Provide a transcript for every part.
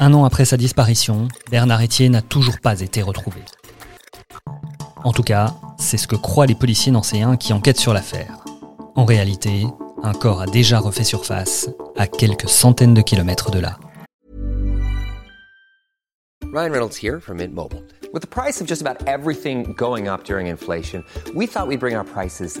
un an après sa disparition, Bernard Etier n'a toujours pas été retrouvé. En tout cas, c'est ce que croient les policiers nancéens qui enquêtent sur l'affaire. En réalité, un corps a déjà refait surface à quelques centaines de kilomètres de là. Ryan Reynolds here from Mint Mobile. With the price of just about everything going up during inflation, we thought we'd bring our prices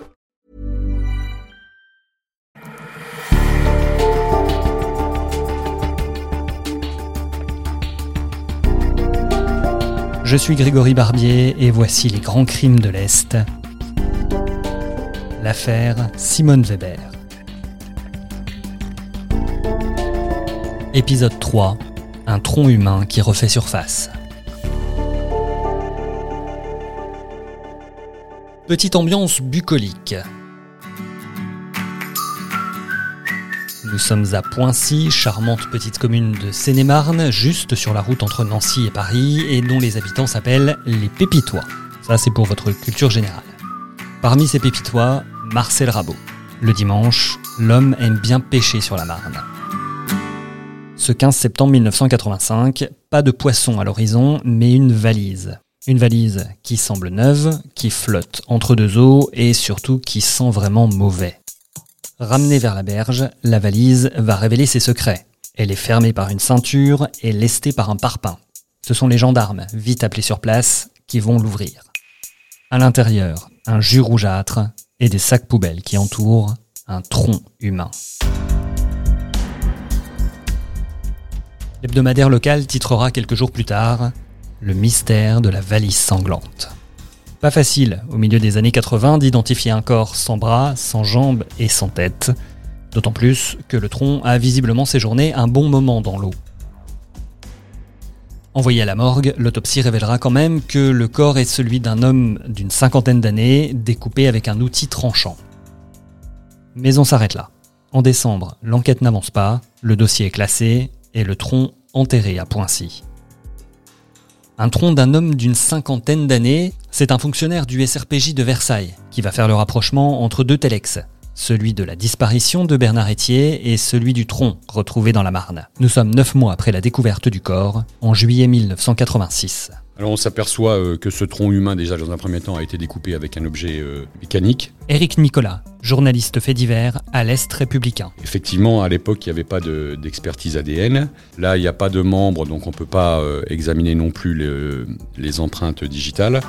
Je suis Grégory Barbier et voici les grands crimes de l'Est. L'affaire Simone Weber. Épisode 3. Un tronc humain qui refait surface. Petite ambiance bucolique. Nous sommes à Poincy, charmante petite commune de Seine-et-Marne, juste sur la route entre Nancy et Paris, et dont les habitants s'appellent les Pépitois. Ça, c'est pour votre culture générale. Parmi ces Pépitois, Marcel Rabot. Le dimanche, l'homme aime bien pêcher sur la Marne. Ce 15 septembre 1985, pas de poisson à l'horizon, mais une valise. Une valise qui semble neuve, qui flotte entre deux eaux et surtout qui sent vraiment mauvais. Ramenée vers la berge, la valise va révéler ses secrets. Elle est fermée par une ceinture et lestée par un parpaing. Ce sont les gendarmes, vite appelés sur place, qui vont l'ouvrir. À l'intérieur, un jus rougeâtre et des sacs poubelles qui entourent un tronc humain. L'hebdomadaire local titrera quelques jours plus tard Le mystère de la valise sanglante. Pas facile, au milieu des années 80, d'identifier un corps sans bras, sans jambes et sans tête. D'autant plus que le tronc a visiblement séjourné un bon moment dans l'eau. Envoyé à la morgue, l'autopsie révélera quand même que le corps est celui d'un homme d'une cinquantaine d'années, découpé avec un outil tranchant. Mais on s'arrête là. En décembre, l'enquête n'avance pas, le dossier est classé et le tronc enterré à Poincy. Un tronc d'un homme d'une cinquantaine d'années, c'est un fonctionnaire du SRPJ de Versailles qui va faire le rapprochement entre deux telex, celui de la disparition de Bernard Etier et celui du tronc retrouvé dans la Marne. Nous sommes neuf mois après la découverte du corps, en juillet 1986. Alors on s'aperçoit euh, que ce tronc humain, déjà dans un premier temps, a été découpé avec un objet euh, mécanique. Éric Nicolas, journaliste fait divers à l'Est républicain. Effectivement, à l'époque, il n'y avait pas de- d'expertise ADN. Là, il n'y a pas de membre, donc on ne peut pas euh, examiner non plus le- les empreintes digitales.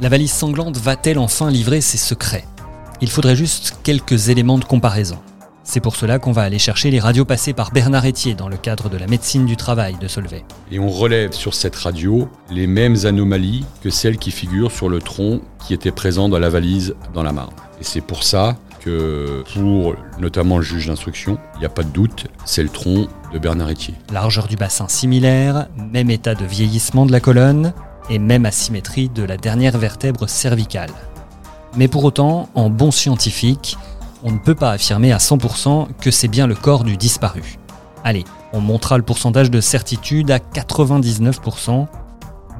La valise sanglante va-t-elle enfin livrer ses secrets? Il faudrait juste quelques éléments de comparaison. C'est pour cela qu'on va aller chercher les radios passées par Bernard Etier dans le cadre de la médecine du travail de Solvay. Et on relève sur cette radio les mêmes anomalies que celles qui figurent sur le tronc qui était présent dans la valise dans la Marne. Et c'est pour ça que, pour notamment le juge d'instruction, il n'y a pas de doute, c'est le tronc de Bernard Etier. Largeur du bassin similaire, même état de vieillissement de la colonne et même asymétrie de la dernière vertèbre cervicale. Mais pour autant, en bon scientifique, on ne peut pas affirmer à 100% que c'est bien le corps du disparu. Allez, on montera le pourcentage de certitude à 99%,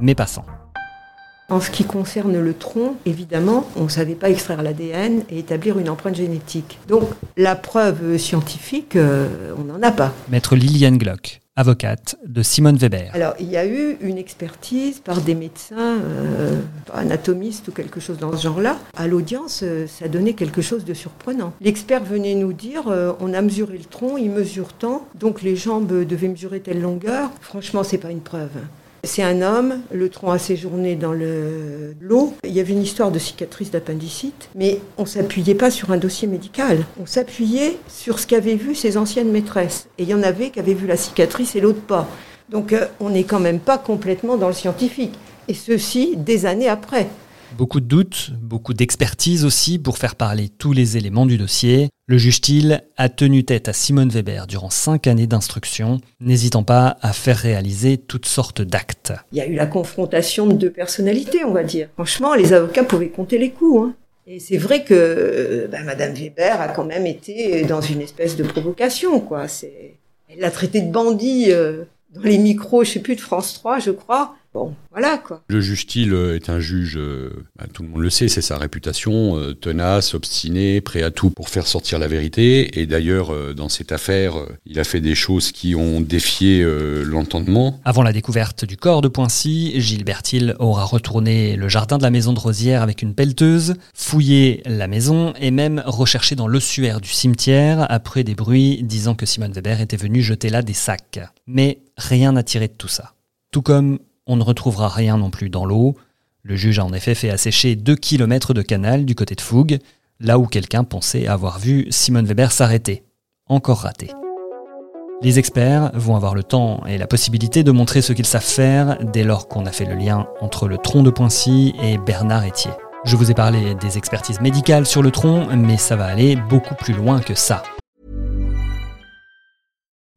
mais passant. En ce qui concerne le tronc, évidemment, on ne savait pas extraire l'ADN et établir une empreinte génétique. Donc la preuve scientifique, euh, on n'en a pas. Maître Liliane Glock, avocate de Simone Weber. Alors il y a eu une expertise par des médecins, euh, anatomistes ou quelque chose dans ce genre-là. À l'audience, euh, ça donnait quelque chose de surprenant. L'expert venait nous dire, euh, on a mesuré le tronc, il mesure tant, donc les jambes devaient mesurer telle longueur. Franchement, c'est pas une preuve. C'est un homme, le tronc a séjourné dans le- l'eau. Il y avait une histoire de cicatrice d'appendicite, mais on s'appuyait pas sur un dossier médical. On s'appuyait sur ce qu'avaient vu ses anciennes maîtresses. Et il y en avait qui avaient vu la cicatrice et l'autre pas. Donc euh, on n'est quand même pas complètement dans le scientifique. Et ceci des années après. Beaucoup de doutes, beaucoup d'expertise aussi pour faire parler tous les éléments du dossier. Le juge Thiel a tenu tête à Simone Weber durant cinq années d'instruction, n'hésitant pas à faire réaliser toutes sortes d'actes. Il y a eu la confrontation de deux personnalités, on va dire. Franchement, les avocats pouvaient compter les coups. Hein. Et c'est vrai que bah, Madame Weber a quand même été dans une espèce de provocation, quoi. Elle l'a traité de bandit euh, dans les micros, je sais plus de France 3, je crois. Bon, voilà quoi. Le juge Thiel est un juge, euh, bah, tout le monde le sait, c'est sa réputation, euh, tenace, obstiné, prêt à tout pour faire sortir la vérité. Et d'ailleurs, euh, dans cette affaire, il a fait des choses qui ont défié l'entendement. Avant la découverte du corps de Poincy, Gilbert Thiel aura retourné le jardin de la maison de Rosière avec une pelleteuse, fouillé la maison et même recherché dans l'ossuaire du cimetière après des bruits disant que Simone Weber était venue jeter là des sacs. Mais rien n'a tiré de tout ça. Tout comme on ne retrouvera rien non plus dans l'eau. Le juge a en effet fait assécher 2 km de canal du côté de Fougue, là où quelqu'un pensait avoir vu Simone Weber s'arrêter. Encore raté. Les experts vont avoir le temps et la possibilité de montrer ce qu'ils savent faire dès lors qu'on a fait le lien entre le tronc de Poincy et Bernard Etier. Je vous ai parlé des expertises médicales sur le tronc, mais ça va aller beaucoup plus loin que ça.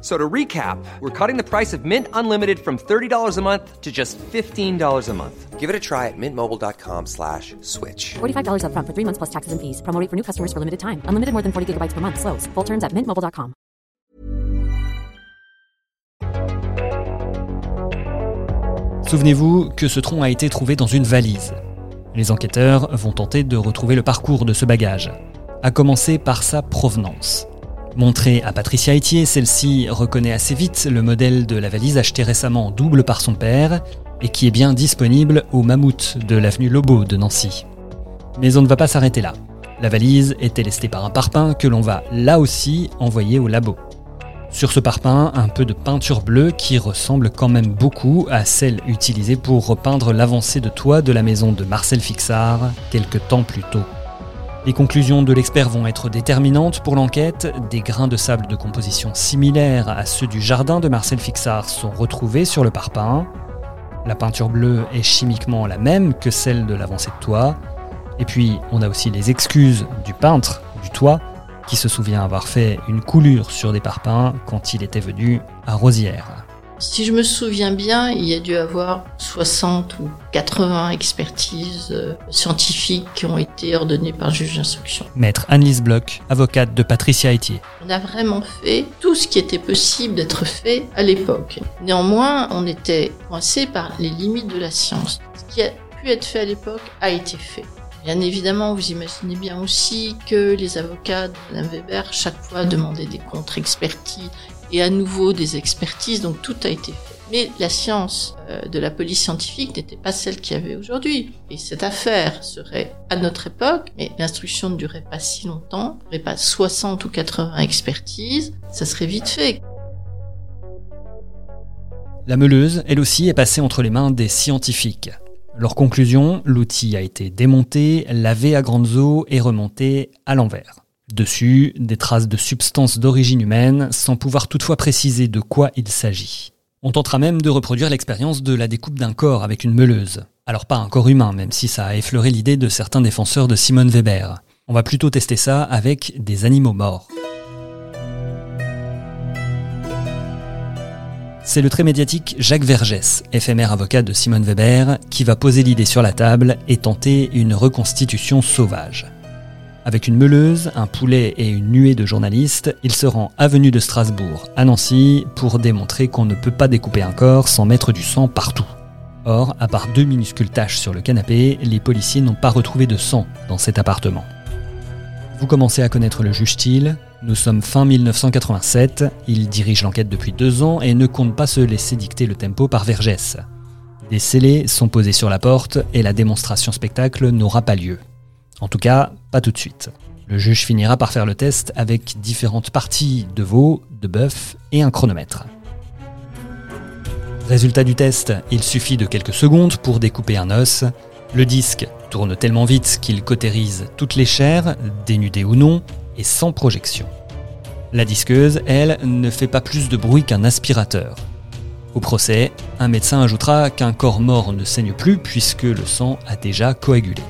So to recap, we're cutting the price of Mint Unlimited from $30 a month to just $15 a month. Give it a try at mintmobile.com slash switch. $45 upfront for three months plus taxes and fees. Promo rate for new customers for limited time. Unlimited more than 40 gigabytes per month. Slows. Full terms at mintmobile.com. Souvenez-vous que ce tronc a été trouvé dans une valise. Les enquêteurs vont tenter de retrouver le parcours de ce bagage, à commencer par sa provenance. Montrée à Patricia Etier, celle-ci reconnaît assez vite le modèle de la valise achetée récemment en double par son père et qui est bien disponible au Mammouth de l'avenue Lobo de Nancy. Mais on ne va pas s'arrêter là. La valise était lestée par un parpaing que l'on va là aussi envoyer au labo. Sur ce parpaing, un peu de peinture bleue qui ressemble quand même beaucoup à celle utilisée pour repeindre l'avancée de toit de la maison de Marcel Fixard quelques temps plus tôt. Les conclusions de l'expert vont être déterminantes pour l'enquête. Des grains de sable de composition similaires à ceux du jardin de Marcel Fixard sont retrouvés sur le parpaing. La peinture bleue est chimiquement la même que celle de l'avancée de toit. Et puis, on a aussi les excuses du peintre du toit qui se souvient avoir fait une coulure sur des parpaings quand il était venu à Rosière. Si je me souviens bien, il y a dû avoir 60 ou 80 expertises euh, scientifiques qui ont été ordonnées par le juge d'instruction. Maître Annelise Bloch, avocate de Patricia Etier. On a vraiment fait tout ce qui était possible d'être fait à l'époque. Néanmoins, on était coincé par les limites de la science. Ce qui a pu être fait à l'époque a été fait. Bien évidemment, vous imaginez bien aussi que les avocats de Mme Weber, chaque fois, demandaient des contre-expertises et à nouveau des expertises, donc tout a été fait. Mais la science euh, de la police scientifique n'était pas celle qu'il y avait aujourd'hui. Et cette affaire serait à notre époque, mais l'instruction ne durait pas si longtemps, il n'y aurait pas 60 ou 80 expertises, ça serait vite fait. La meuleuse, elle aussi, est passée entre les mains des scientifiques. Leur conclusion, l'outil a été démonté, lavé à grandes eaux et remonté à l'envers. Dessus, des traces de substances d'origine humaine, sans pouvoir toutefois préciser de quoi il s'agit. On tentera même de reproduire l'expérience de la découpe d'un corps avec une meuleuse. Alors pas un corps humain, même si ça a effleuré l'idée de certains défenseurs de Simone Weber. On va plutôt tester ça avec des animaux morts. C'est le très médiatique Jacques Vergès, éphémère avocat de Simone Weber, qui va poser l'idée sur la table et tenter une reconstitution sauvage. Avec une meuleuse, un poulet et une nuée de journalistes, il se rend avenue de Strasbourg, à Nancy, pour démontrer qu'on ne peut pas découper un corps sans mettre du sang partout. Or, à part deux minuscules taches sur le canapé, les policiers n'ont pas retrouvé de sang dans cet appartement. Vous commencez à connaître le juge Thiel. Nous sommes fin 1987. Il dirige l'enquête depuis deux ans et ne compte pas se laisser dicter le tempo par Vergès. Des scellés sont posés sur la porte et la démonstration spectacle n'aura pas lieu. En tout cas, pas tout de suite. Le juge finira par faire le test avec différentes parties de veau, de bœuf et un chronomètre. Résultat du test, il suffit de quelques secondes pour découper un os. Le disque tourne tellement vite qu'il cautérise toutes les chairs, dénudées ou non, et sans projection. La disqueuse, elle, ne fait pas plus de bruit qu'un aspirateur. Au procès, un médecin ajoutera qu'un corps mort ne saigne plus puisque le sang a déjà coagulé.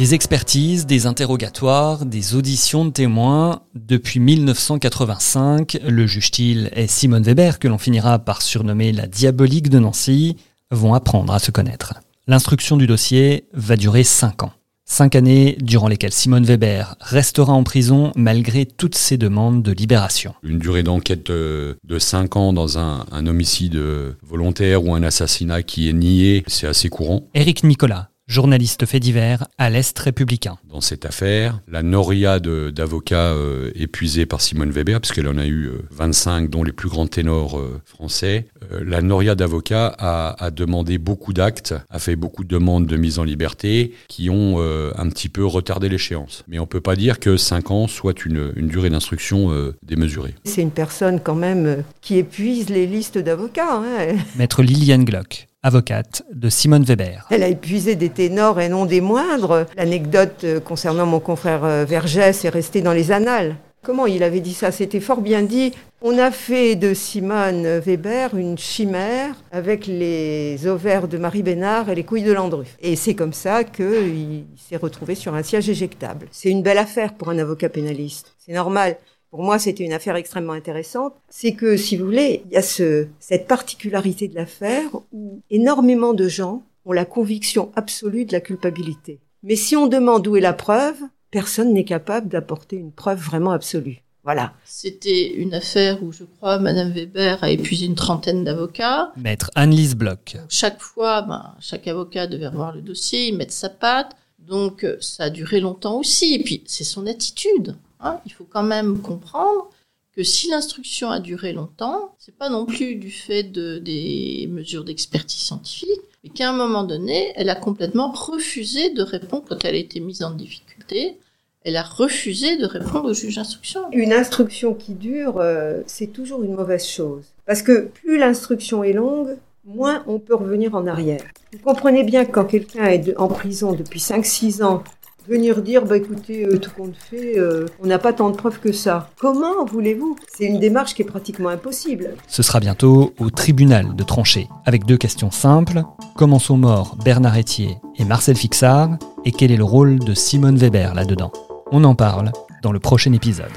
Des expertises, des interrogatoires, des auditions de témoins. Depuis 1985, le juge-t-il et Simone Weber, que l'on finira par surnommer la diabolique de Nancy, vont apprendre à se connaître. L'instruction du dossier va durer 5 ans. Cinq années durant lesquelles Simone Weber restera en prison malgré toutes ses demandes de libération. Une durée d'enquête euh, de 5 ans dans un, un homicide euh, volontaire ou un assassinat qui est nié, c'est assez courant. Éric Nicolas, journaliste fait divers à l'Est républicain. Dans cette affaire, la noria d'avocats euh, épuisés par Simone Weber, puisqu'elle en a eu euh, 25, dont les plus grands ténors euh, français, euh, la noria d'avocats a, a demandé beaucoup d'actes, a fait beaucoup de demandes de mise en liberté qui ont euh, un petit peu retardé l'échéance. Mais on peut pas dire que 5 ans soit une, une durée d'instruction euh, démesurée. C'est une personne quand même qui épuise les listes d'avocats. hein. Maître Liliane Glock, avocate de Simone Weber. Elle a épuisé des ténors et non des moindres. L'anecdote euh, concernant mon confrère euh, Vergès est restée dans les annales. Comment il avait dit ça? C'était fort bien dit. On a fait de Simone Weber une chimère avec les ovaires de Marie Bénard et les couilles de Landru. Et c'est comme ça qu'il s'est retrouvé sur un siège éjectable. C'est une belle affaire pour un avocat pénaliste. C'est normal. Pour moi, c'était une affaire extrêmement intéressante. C'est que, si vous voulez, il y a ce, cette particularité de l'affaire où énormément de gens ont la conviction absolue de la culpabilité. Mais si on demande où est la preuve, personne n'est capable d'apporter une preuve vraiment absolue. Voilà. C'était une affaire où je crois Madame Weber a épuisé une trentaine d'avocats. Maître Anne-Lise Bloch. Chaque fois, ben, chaque avocat devait revoir le dossier, y mettre sa patte. Donc ça a duré longtemps aussi. Et puis c'est son attitude. Hein. Il faut quand même comprendre que si l'instruction a duré longtemps, c'est pas non plus du fait de, des mesures d'expertise scientifique, mais qu'à un moment donné, elle a complètement refusé de répondre quand elle a été mise en difficulté. Elle a refusé de répondre au juge d'instruction. Une instruction qui dure, euh, c'est toujours une mauvaise chose. Parce que plus l'instruction est longue, moins on peut revenir en arrière. Vous comprenez bien que quand quelqu'un est en prison depuis 5-6 ans, venir dire, bah écoutez, euh, tout compte fait, euh, on n'a pas tant de preuves que ça. Comment voulez-vous? C'est une démarche qui est pratiquement impossible. Ce sera bientôt au tribunal de trancher, avec deux questions simples. Comment sont morts Bernard Etier et Marcel Fixard Et quel est le rôle de Simone Weber là-dedans? On en parle dans le prochain épisode.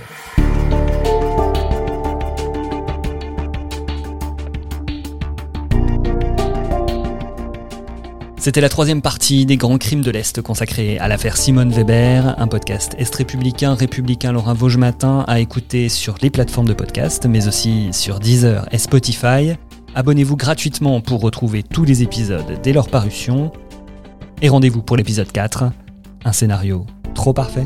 C'était la troisième partie des grands crimes de l'Est consacrée à l'affaire Simone Weber, un podcast Est républicain, républicain Laurent Vosges Matin à écouter sur les plateformes de podcast, mais aussi sur Deezer et Spotify. Abonnez-vous gratuitement pour retrouver tous les épisodes dès leur parution. Et rendez-vous pour l'épisode 4, un scénario trop parfait.